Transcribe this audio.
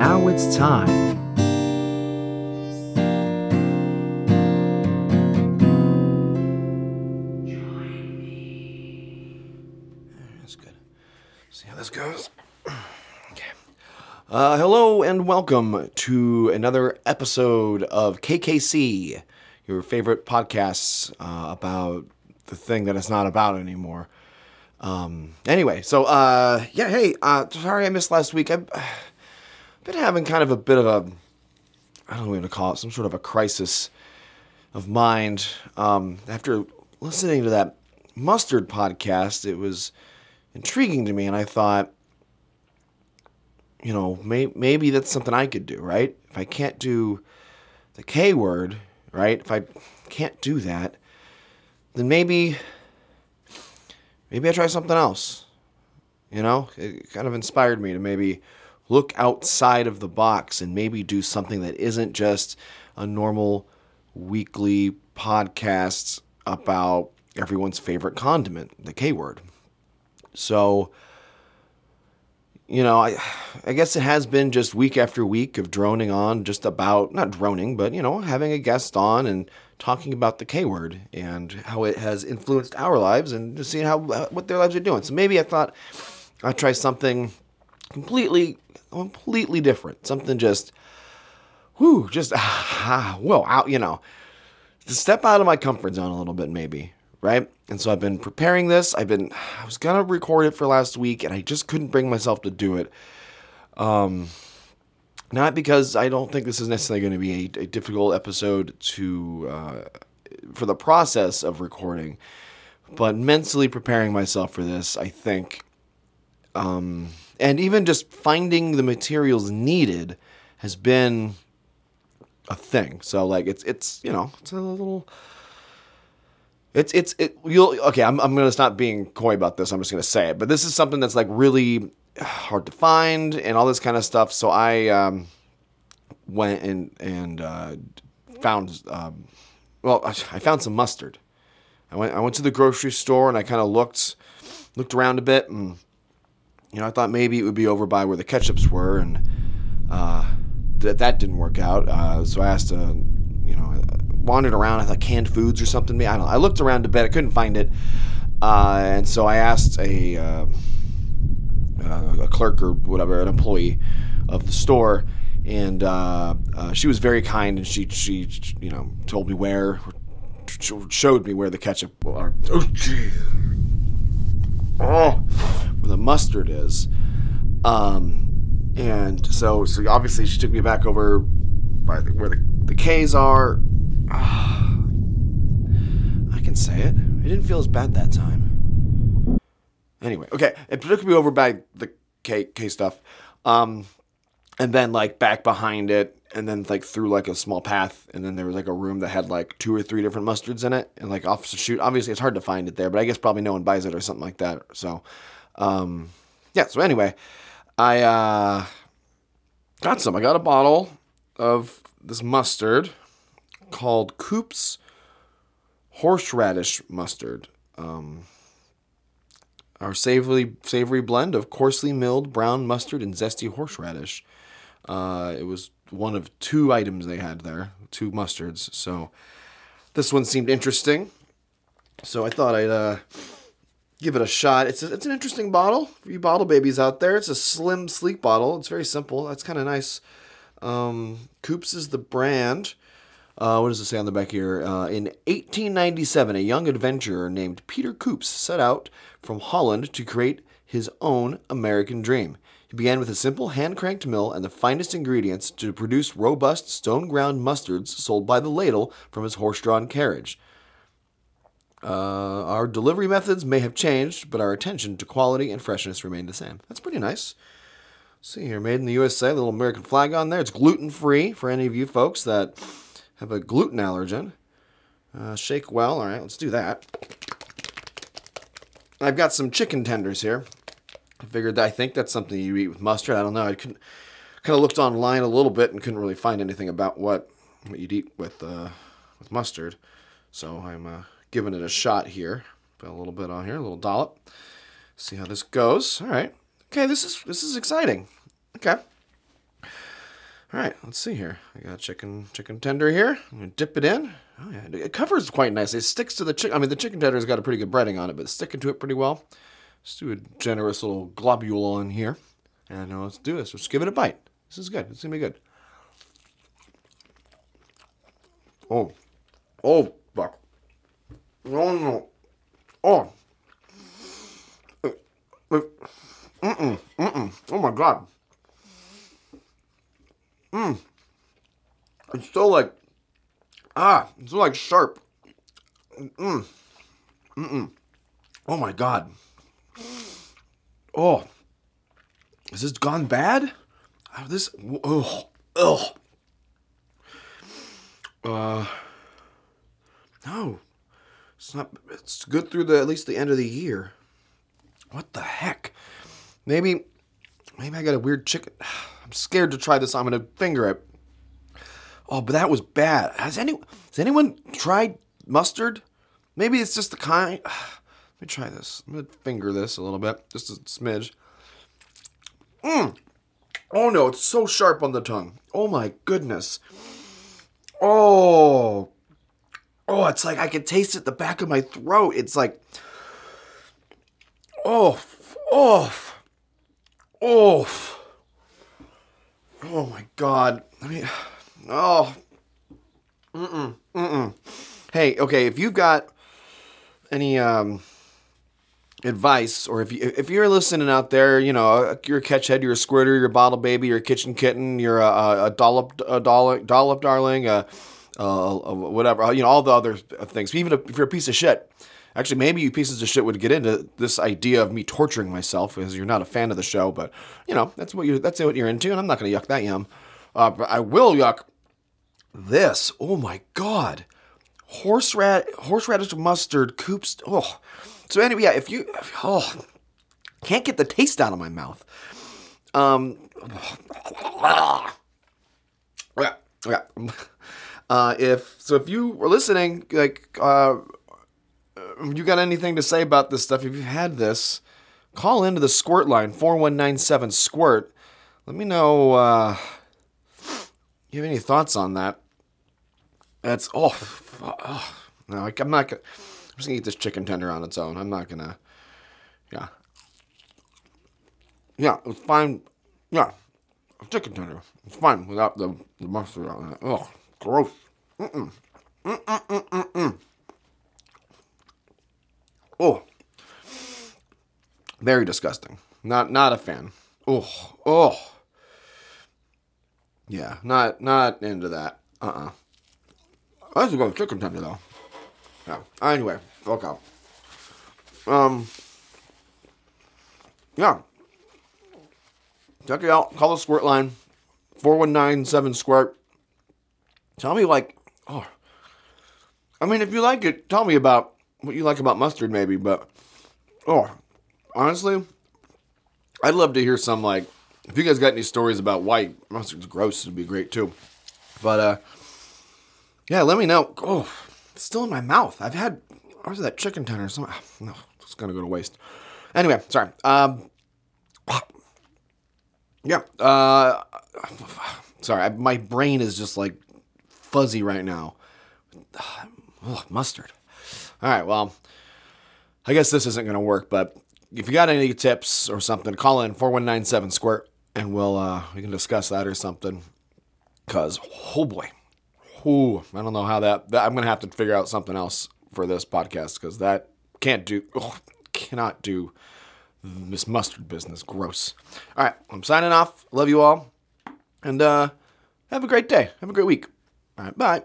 now it's time. That's good. See how this goes. Okay. Uh, hello and welcome to another episode of KKC, your favorite podcasts uh, about the thing that it's not about anymore. Um, anyway, so uh, yeah, hey, uh, sorry I missed last week. I've been having kind of a bit of a, I don't know what to call it, some sort of a crisis of mind. Um, after listening to that mustard podcast, it was intriguing to me, and I thought, you know, may, maybe that's something I could do, right? If I can't do the K word, right? If I can't do that, then maybe, maybe I try something else. You know, it kind of inspired me to maybe look outside of the box and maybe do something that isn't just a normal weekly podcast about everyone's favorite condiment, the K word. So, you know, I I guess it has been just week after week of droning on just about not droning, but you know, having a guest on and talking about the K word and how it has influenced our lives and just seeing how what their lives are doing. So maybe I thought I'd try something completely completely different, something just whoo, just ah, whoa, out, you know, to step out of my comfort zone a little bit maybe, right? And so I've been preparing this. I've been I was gonna record it for last week, and I just couldn't bring myself to do it. Um, not because I don't think this is necessarily going to be a, a difficult episode to uh, for the process of recording, but mentally preparing myself for this, I think, um, and even just finding the materials needed has been a thing. So like it's it's you know it's a little it's it's it you'll okay I'm I'm gonna stop being coy about this. I'm just gonna say it. But this is something that's like really hard to find and all this kind of stuff. So I um, went and and uh, found um, well I found some mustard. I went I went to the grocery store and I kind of looked looked around a bit and you know I thought maybe it would be over by where the ketchups were and uh, that that didn't work out. Uh, so I asked uh, you know wandered around. I thought canned foods or something. I don't know. I looked around a bit. I couldn't find it. Uh, and so I asked a, uh, uh, a clerk or whatever, an employee of the store, and uh, uh, she was very kind, and she she you know told me where, showed me where the ketchup or oh gee, oh mustard is. Um, and so so obviously she took me back over by the, where the, the K's are. I can say it. It didn't feel as bad that time. Anyway, okay, it took me over by the K K stuff, um, and then like back behind it, and then like through like a small path, and then there was like a room that had like two or three different mustards in it, and like off the shoot. Obviously, it's hard to find it there, but I guess probably no one buys it or something like that. So, um, yeah. So anyway, I uh, got some. I got a bottle of this mustard called Koops' horseradish mustard. Um, our savory savory blend of coarsely milled brown mustard and zesty horseradish. Uh, it was one of two items they had there, two mustards. So this one seemed interesting. So I thought I'd uh, give it a shot. It's a, it's an interesting bottle for you bottle babies out there. It's a slim, sleek bottle. It's very simple. That's kind of nice. Um, Koops is the brand. Uh, what does it say on the back here? Uh, in 1897, a young adventurer named Peter Koops set out from Holland to create his own American dream. He began with a simple hand cranked mill and the finest ingredients to produce robust stone ground mustards sold by the ladle from his horse drawn carriage. Uh, our delivery methods may have changed, but our attention to quality and freshness remained the same. That's pretty nice. See here, made in the USA, little American flag on there. It's gluten free for any of you folks that have a gluten allergen. Uh, shake well. All right, let's do that. I've got some chicken tenders here. I figured I think that's something you eat with mustard. I don't know. I couldn't kind of looked online a little bit and couldn't really find anything about what what you'd eat with uh, with mustard. So I'm uh, giving it a shot here. Put a little bit on here, a little dollop. See how this goes. All right. Okay, this is this is exciting. Okay. All right, let's see here. I got chicken chicken tender here. I'm gonna dip it in. Oh yeah, it covers quite nice. It sticks to the chicken. I mean, the chicken tender's got a pretty good breading on it, but it's sticking to it pretty well. Let's do a generous little globule on here, and uh, let's do this. Let's give it a bite. This is good. It's gonna be good. Oh, oh, fuck. No, no. Oh. Mm-mm, mm-mm. Oh my god. Mmm. It's still like, ah, it's still like sharp. Mm. Mm-mm. Oh my god. Oh. Is this gone bad? This, oh, oh. Uh, no. It's not, it's good through the, at least the end of the year. What the heck? Maybe, maybe I got a weird chicken. I'm scared to try this. I'm gonna finger it. Oh, but that was bad. Has any has anyone tried mustard? Maybe it's just the kind. Let me try this. I'm gonna finger this a little bit, just a smidge. Mmm. Oh no, it's so sharp on the tongue. Oh my goodness. Oh. Oh, it's like I can taste it the back of my throat. It's like. Oh. Oh. Oh. Oh my god. I mean, oh. Mm-mm. Mm-mm. Hey, okay, if you've got any um advice or if you if you're listening out there, you know, you're a catch head, you're a squirter, you're a bottle baby, you're a kitchen kitten, you're a, a dollop a dollop, dollop darling, a whatever, you know, all the other things. Even if you're a piece of shit, Actually, maybe you pieces of shit would get into this idea of me torturing myself because you're not a fan of the show, but you know that's what you that's what you're into, and I'm not to yuck that yum. Uh, but I will yuck this. Oh my god, horseradish horseradish mustard Koops. Oh, so anyway, yeah, if you oh can't get the taste out of my mouth. Um, yeah, yeah. Uh, if so, if you were listening, like. Uh, you got anything to say about this stuff, if you've had this, call into the squirt line 4197 squirt. Let me know uh, you have any thoughts on that. That's oh, oh no, I'm not gonna. I'm just gonna eat this chicken tender on its own. I'm not gonna. Yeah. Yeah, it's fine. Yeah, chicken tender. It's fine without the, the mustard on it. Oh, gross. Mm-mm. Mm-mm-mm-mm-mm. Oh, very disgusting. Not not a fan. Oh, oh. Yeah, not not into that. Uh uh-uh. uh. I used to go chicken tender though. Yeah. Anyway, fuck out. Um. Yeah. Check it out. Call the squirt line. 4197 squirt. Tell me like oh. I mean if you like it, tell me about what you like about mustard, maybe. But oh, honestly, I'd love to hear some like if you guys got any stories about why mustard's gross, it'd be great too. But uh, yeah, let me know. Oh, it's still in my mouth. I've had where's that chicken tender? Some no, it's gonna go to waste. Anyway, sorry. Um, yeah. Uh, sorry, my brain is just like fuzzy right now. Ugh, mustard. All right, well, I guess this isn't going to work, but if you got any tips or something, call in 4197 Squirt and we'll uh, we can discuss that or something. Cause oh boy, oh I don't know how that, that I'm gonna have to figure out something else for this podcast because that can't do oh, cannot do this mustard business. Gross. All right, I'm signing off. Love you all, and uh, have a great day. Have a great week. All right, bye.